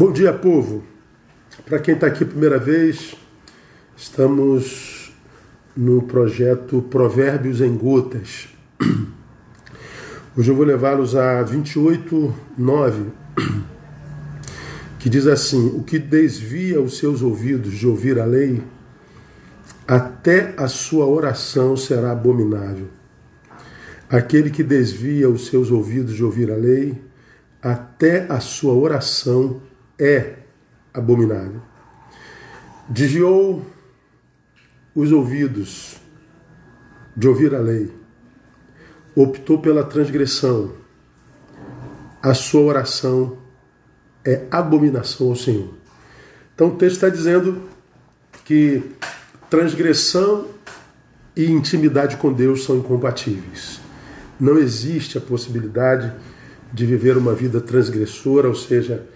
Bom dia, povo. Para quem está aqui primeira vez, estamos no projeto Provérbios em Gotas. Hoje eu vou levá-los a 28, 9, que diz assim: O que desvia os seus ouvidos de ouvir a lei, até a sua oração será abominável. Aquele que desvia os seus ouvidos de ouvir a lei, até a sua oração é abominável. Desviou os ouvidos de ouvir a lei, optou pela transgressão, a sua oração é abominação ao Senhor. Então o texto está dizendo que transgressão e intimidade com Deus são incompatíveis. Não existe a possibilidade de viver uma vida transgressora, ou seja,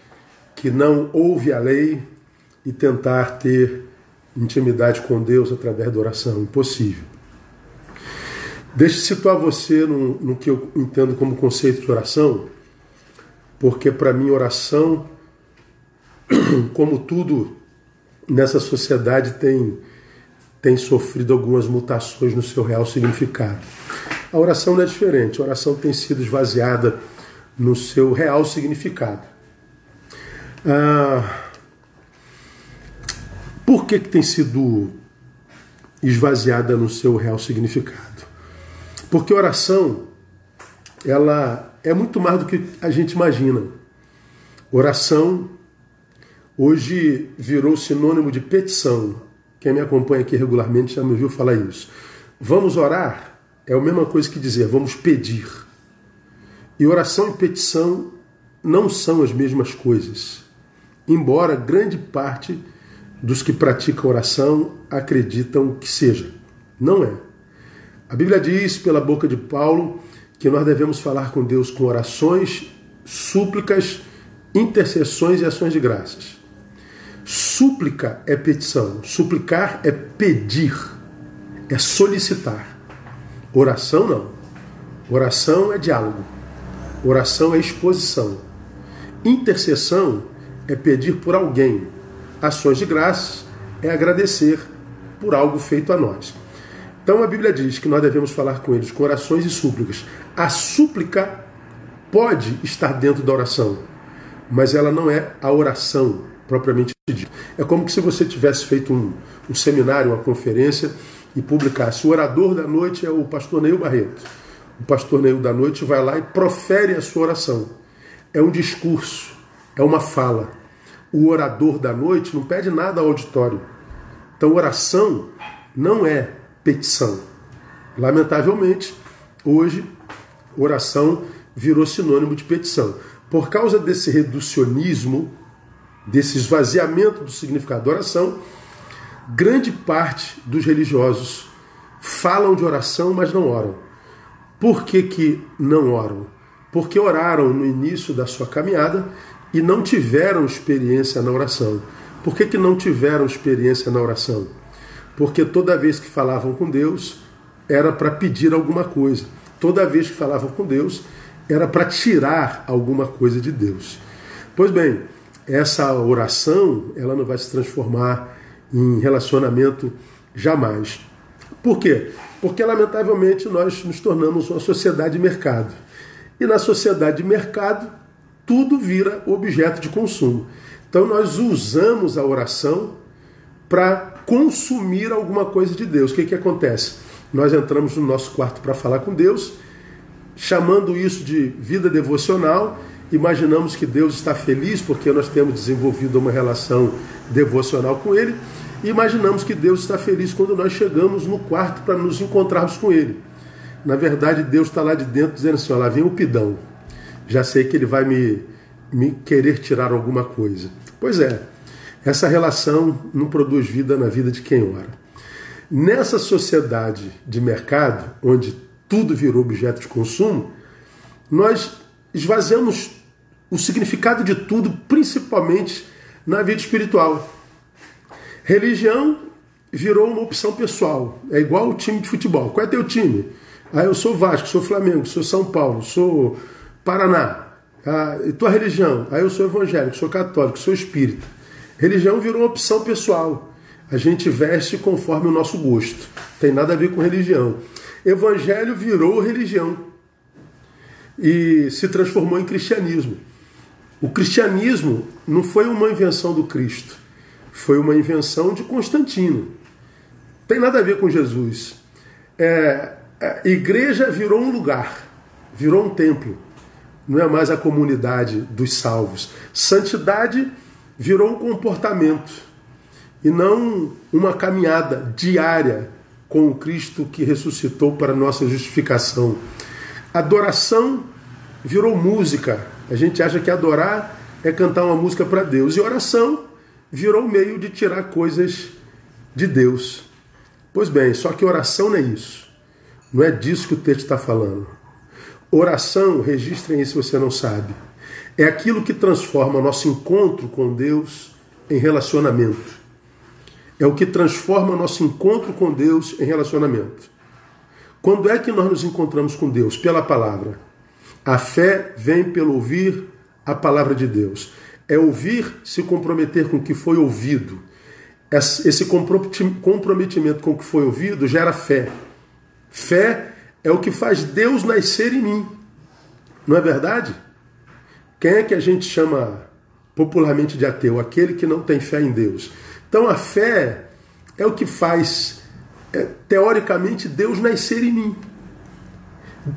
que não ouve a lei e tentar ter intimidade com Deus através da oração. Impossível. Deixe situar você no, no que eu entendo como conceito de oração, porque para mim oração, como tudo nessa sociedade, tem, tem sofrido algumas mutações no seu real significado. A oração não é diferente, a oração tem sido esvaziada no seu real significado. Ah, por que, que tem sido esvaziada no seu real significado? Porque oração, ela é muito mais do que a gente imagina. Oração hoje virou sinônimo de petição. Quem me acompanha aqui regularmente já me ouviu falar isso. Vamos orar é a mesma coisa que dizer vamos pedir. E oração e petição não são as mesmas coisas embora grande parte dos que praticam oração acreditam que seja. Não é. A Bíblia diz, pela boca de Paulo, que nós devemos falar com Deus com orações, súplicas, intercessões e ações de graças. Súplica é petição, suplicar é pedir, é solicitar. Oração não. Oração é diálogo. Oração é exposição. Intercessão é pedir por alguém. Ações de graças é agradecer por algo feito a nós. Então a Bíblia diz que nós devemos falar com eles com orações e súplicas. A súplica pode estar dentro da oração, mas ela não é a oração propriamente dita. É como se você tivesse feito um, um seminário, uma conferência e publicasse. O orador da noite é o pastor Neil Barreto. O pastor Neil da noite vai lá e profere a sua oração. É um discurso, é uma fala. O orador da noite não pede nada ao auditório. Então, oração não é petição. Lamentavelmente, hoje, oração virou sinônimo de petição. Por causa desse reducionismo, desse esvaziamento do significado da oração, grande parte dos religiosos falam de oração, mas não oram. Por que, que não oram? Porque oraram no início da sua caminhada e não tiveram experiência na oração. Por que, que não tiveram experiência na oração? Porque toda vez que falavam com Deus era para pedir alguma coisa. Toda vez que falavam com Deus era para tirar alguma coisa de Deus. Pois bem, essa oração ela não vai se transformar em relacionamento jamais. Por quê? Porque lamentavelmente nós nos tornamos uma sociedade de mercado. E na sociedade de mercado tudo vira objeto de consumo. Então nós usamos a oração para consumir alguma coisa de Deus. O que, que acontece? Nós entramos no nosso quarto para falar com Deus, chamando isso de vida devocional, imaginamos que Deus está feliz porque nós temos desenvolvido uma relação devocional com Ele, e imaginamos que Deus está feliz quando nós chegamos no quarto para nos encontrarmos com Ele. Na verdade, Deus está lá de dentro dizendo assim: ó, lá vem o pidão já sei que ele vai me, me querer tirar alguma coisa. Pois é, essa relação não produz vida na vida de quem ora. Nessa sociedade de mercado, onde tudo virou objeto de consumo, nós esvaziamos o significado de tudo, principalmente na vida espiritual. Religião virou uma opção pessoal. É igual o time de futebol. Qual é teu time? Ah, eu sou Vasco, sou Flamengo, sou São Paulo, sou Paraná. Ah, e tua religião? Aí ah, eu sou evangélico, sou católico, sou espírita. Religião virou uma opção pessoal. A gente veste conforme o nosso gosto. Tem nada a ver com religião. Evangelho virou religião e se transformou em cristianismo. O cristianismo não foi uma invenção do Cristo, foi uma invenção de Constantino. Tem nada a ver com Jesus. É, a igreja virou um lugar, virou um templo. Não é mais a comunidade dos salvos. Santidade virou um comportamento e não uma caminhada diária com o Cristo que ressuscitou para nossa justificação. Adoração virou música. A gente acha que adorar é cantar uma música para Deus. E oração virou meio de tirar coisas de Deus. Pois bem, só que oração não é isso. Não é disso que o texto está falando. Oração, registrem isso se você não sabe, é aquilo que transforma nosso encontro com Deus em relacionamento. É o que transforma nosso encontro com Deus em relacionamento. Quando é que nós nos encontramos com Deus? Pela palavra. A fé vem pelo ouvir a palavra de Deus. É ouvir, se comprometer com o que foi ouvido. Esse comprometimento com o que foi ouvido gera fé. Fé é o que faz Deus nascer em mim. Não é verdade? Quem é que a gente chama popularmente de ateu? Aquele que não tem fé em Deus. Então a fé é o que faz, é, teoricamente, Deus nascer em mim.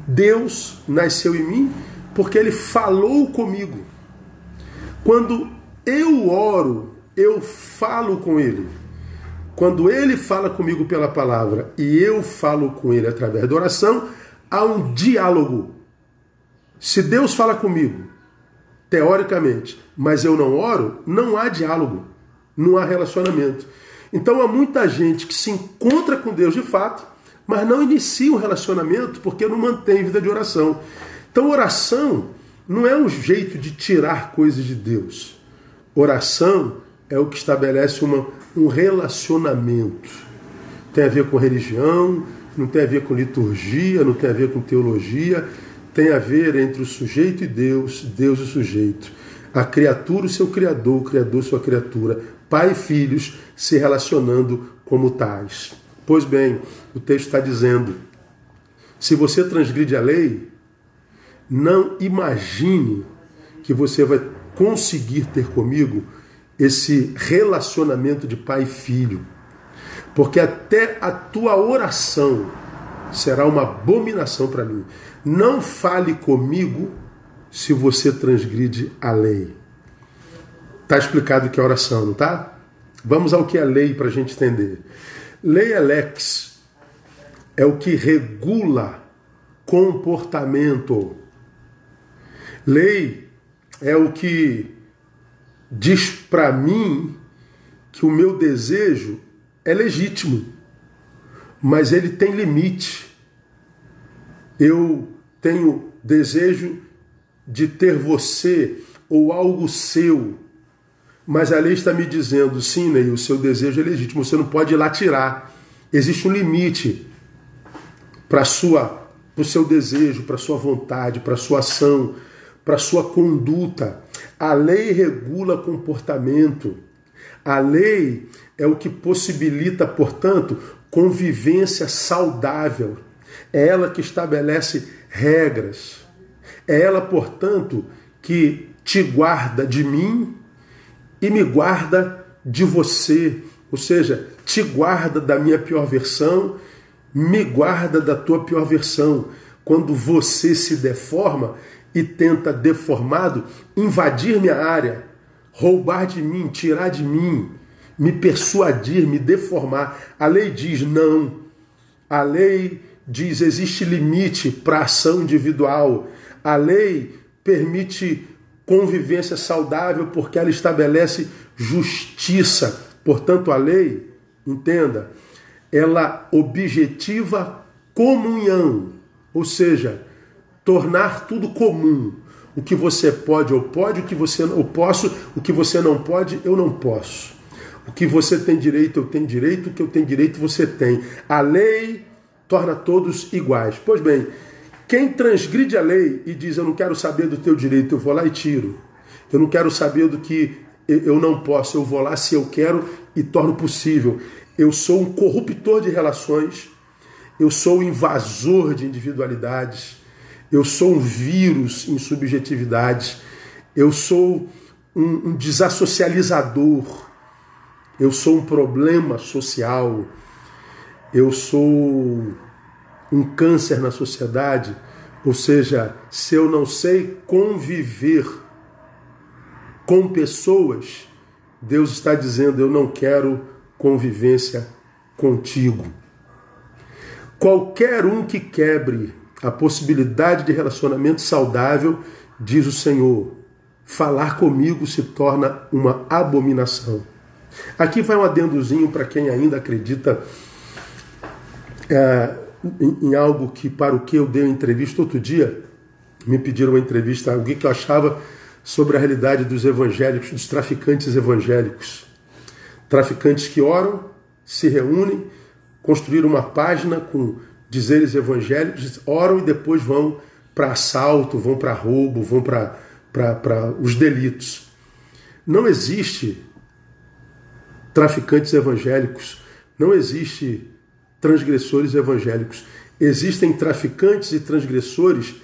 Deus nasceu em mim porque ele falou comigo. Quando eu oro, eu falo com ele. Quando ele fala comigo pela palavra e eu falo com ele através da oração, há um diálogo. Se Deus fala comigo, teoricamente, mas eu não oro, não há diálogo não há relacionamento. Então há muita gente que se encontra com Deus de fato, mas não inicia um relacionamento porque não mantém vida de oração. Então oração não é um jeito de tirar coisas de Deus. Oração é o que estabelece uma, um relacionamento. Tem a ver com religião, não tem a ver com liturgia, não tem a ver com teologia, tem a ver entre o sujeito e Deus, Deus e o sujeito. A criatura, o seu criador, o criador, sua criatura pai e filhos se relacionando como tais. Pois bem, o texto está dizendo: se você transgride a lei, não imagine que você vai conseguir ter comigo esse relacionamento de pai e filho, porque até a tua oração será uma abominação para mim. Não fale comigo se você transgride a lei. Está explicado que é oração, não tá? Vamos ao que é lei para a gente entender. Lei é lex, é o que regula comportamento. Lei é o que diz para mim que o meu desejo é legítimo, mas ele tem limite. Eu tenho desejo de ter você ou algo seu mas a lei está me dizendo, sim, Ney, o seu desejo é legítimo, você não pode ir lá tirar. Existe um limite para sua o seu desejo, para sua vontade, para sua ação, para sua conduta. A lei regula comportamento. A lei é o que possibilita, portanto, convivência saudável. É ela que estabelece regras. É ela, portanto, que te guarda de mim e me guarda de você, ou seja, te guarda da minha pior versão, me guarda da tua pior versão. Quando você se deforma e tenta deformado invadir minha área, roubar de mim, tirar de mim, me persuadir, me deformar. A lei diz não. A lei diz existe limite para ação individual. A lei permite convivência saudável, porque ela estabelece justiça. Portanto, a lei, entenda, ela objetiva comunhão, ou seja, tornar tudo comum. O que você pode, eu pode, o que você eu posso, o que você não pode, eu não posso. O que você tem direito, eu tenho direito, o que eu tenho direito, você tem. A lei torna todos iguais. Pois bem, Quem transgride a lei e diz eu não quero saber do teu direito, eu vou lá e tiro. Eu não quero saber do que eu não posso, eu vou lá se eu quero e torno possível. Eu sou um corruptor de relações, eu sou um invasor de individualidades, eu sou um vírus em subjetividades, eu sou um, um desassocializador, eu sou um problema social, eu sou um câncer na sociedade, ou seja, se eu não sei conviver com pessoas, Deus está dizendo: eu não quero convivência contigo. Qualquer um que quebre a possibilidade de relacionamento saudável, diz o Senhor, falar comigo se torna uma abominação. Aqui vai um adendozinho para quem ainda acredita é, em, em, algo que, para o que eu dei uma entrevista outro dia, me pediram uma entrevista, alguém que eu achava sobre a realidade dos evangélicos, dos traficantes evangélicos. Traficantes que oram, se reúnem, construíram uma página com dizeres evangélicos, oram e depois vão para assalto, vão para roubo, vão para os delitos. Não existe traficantes evangélicos, não existe transgressores evangélicos. Existem traficantes e transgressores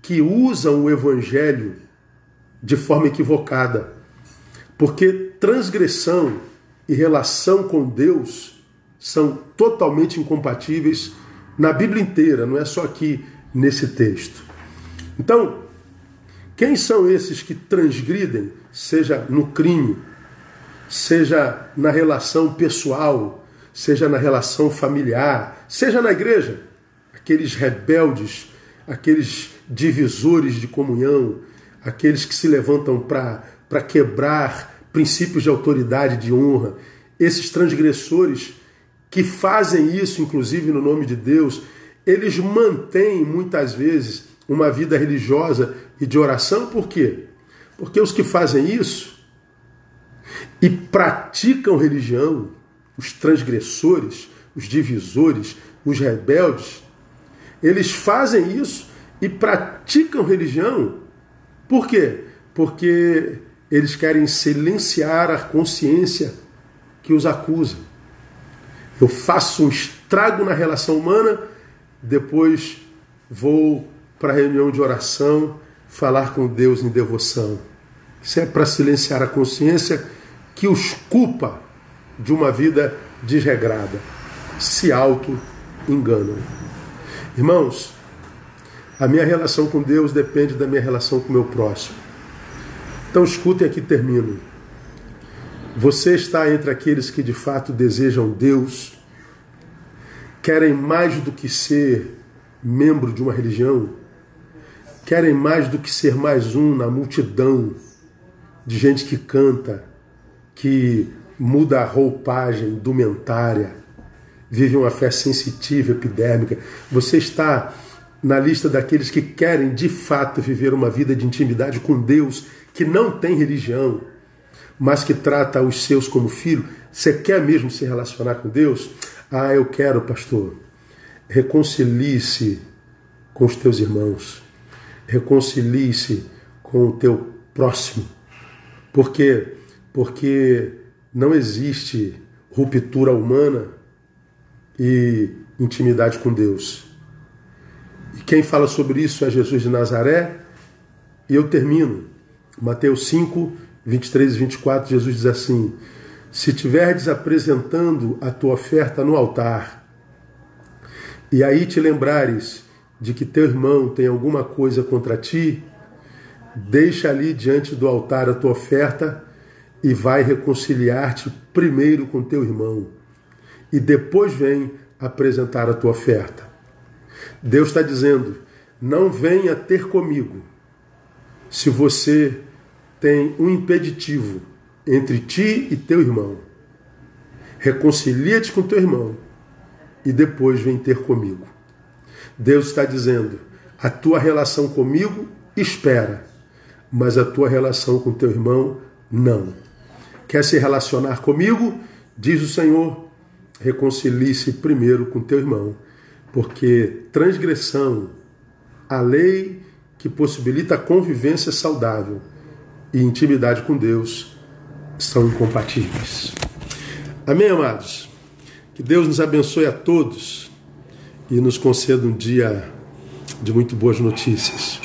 que usam o evangelho de forma equivocada. Porque transgressão e relação com Deus são totalmente incompatíveis na Bíblia inteira, não é só aqui nesse texto. Então, quem são esses que transgridem, seja no crime, seja na relação pessoal, seja na relação familiar, seja na igreja? Aqueles rebeldes, aqueles divisores de comunhão, aqueles que se levantam para quebrar princípios de autoridade, de honra, esses transgressores que fazem isso, inclusive no nome de Deus, eles mantêm muitas vezes uma vida religiosa e de oração, por quê? Porque os que fazem isso e praticam religião, os transgressores, os divisores, os rebeldes, eles fazem isso e praticam religião por quê? Porque eles querem silenciar a consciência que os acusa. Eu faço um estrago na relação humana, depois vou para a reunião de oração falar com Deus em devoção. Isso é para silenciar a consciência que os culpa de uma vida desregrada. Se auto-enganam. Irmãos, a minha relação com Deus depende da minha relação com o meu próximo. Então escutem aqui, termino. Você está entre aqueles que de fato desejam Deus, querem mais do que ser membro de uma religião, querem mais do que ser mais um na multidão de gente que canta, que muda a roupagem indumentária, vive uma fé sensitiva, epidérmica. Você está na lista daqueles que querem de fato viver uma vida de intimidade com Deus, que não tem religião, mas que trata os seus como filho, você quer mesmo se relacionar com Deus? Ah, eu quero, pastor. Reconcilie-se com os teus irmãos. Reconcilie-se com o teu próximo. Por quê? Porque não existe ruptura humana e intimidade com Deus. E quem fala sobre isso é Jesus de Nazaré. E eu termino. Mateus 5, 23 e 24, Jesus diz assim: Se tiverdes apresentando a tua oferta no altar, e aí te lembrares de que teu irmão tem alguma coisa contra ti, deixa ali diante do altar a tua oferta e vai reconciliar-te primeiro com teu irmão, e depois vem apresentar a tua oferta. Deus está dizendo: não venha ter comigo se você tem um impeditivo entre ti e teu irmão. Reconcilia-te com teu irmão e depois vem ter comigo. Deus está dizendo: a tua relação comigo espera, mas a tua relação com teu irmão não. Quer se relacionar comigo? Diz o Senhor: reconcilie-se primeiro com teu irmão porque transgressão a lei que possibilita a convivência saudável e intimidade com Deus são incompatíveis. Amém, amados? Que Deus nos abençoe a todos e nos conceda um dia de muito boas notícias.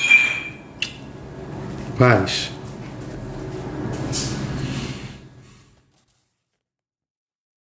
Paz